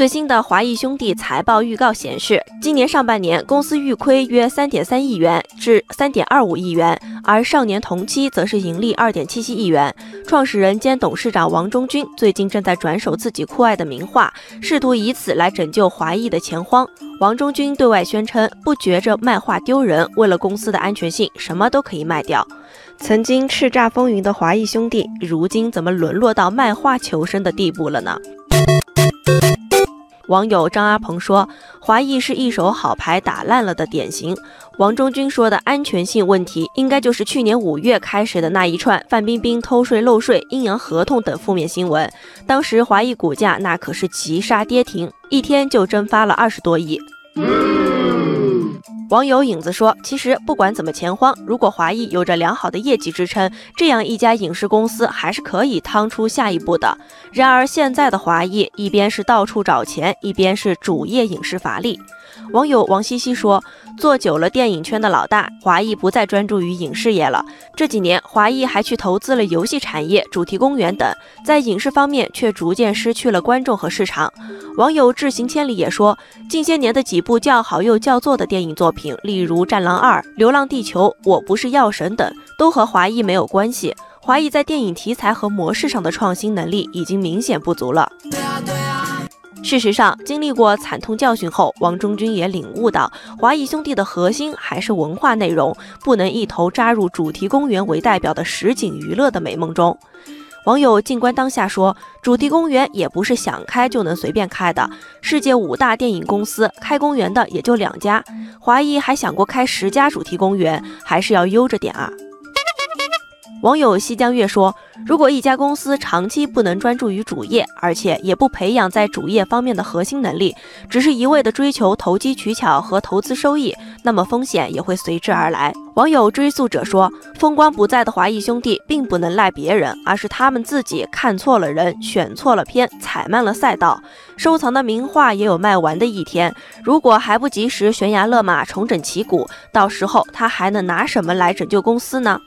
最新的华谊兄弟财报预告显示，今年上半年公司预亏约三点三亿元至三点二五亿元，而上年同期则是盈利二点七七亿元。创始人兼董事长王中军最近正在转手自己酷爱的名画，试图以此来拯救华谊的钱荒。王中军对外宣称不觉着卖画丢人，为了公司的安全性，什么都可以卖掉。曾经叱咤风云的华谊兄弟，如今怎么沦落到卖画求生的地步了呢？网友张阿鹏说：“华谊是一手好牌打烂了的典型。”王中军说的安全性问题，应该就是去年五月开始的那一串范冰冰偷税漏税、阴阳合同等负面新闻。当时华谊股价那可是急杀跌停，一天就蒸发了二十多亿。网友影子说：“其实不管怎么钱荒，如果华谊有着良好的业绩支撑，这样一家影视公司还是可以趟出下一步的。然而现在的华谊，一边是到处找钱，一边是主业影视乏力。”网友王西西说：“做久了电影圈的老大，华谊不再专注于影视业了。这几年，华谊还去投资了游戏产业、主题公园等，在影视方面却逐渐失去了观众和市场。”网友志行千里也说：“近些年的几部叫好又叫座的电影作品。”例如《战狼二》《流浪地球》《我不是药神》等，都和华谊没有关系。华谊在电影题材和模式上的创新能力已经明显不足了。事实上，经历过惨痛教训后，王中军也领悟到，华谊兄弟的核心还是文化内容，不能一头扎入主题公园为代表的实景娱乐的美梦中。网友静观当下说：“主题公园也不是想开就能随便开的。世界五大电影公司开公园的也就两家，华谊还想过开十家主题公园，还是要悠着点啊。”网友西江月说：“如果一家公司长期不能专注于主业，而且也不培养在主业方面的核心能力，只是一味的追求投机取巧和投资收益，那么风险也会随之而来。”网友追溯者说：“风光不再的华谊兄弟，并不能赖别人，而是他们自己看错了人，选错了片，踩慢了赛道。收藏的名画也有卖完的一天，如果还不及时悬崖勒马，重整旗鼓，到时候他还能拿什么来拯救公司呢？”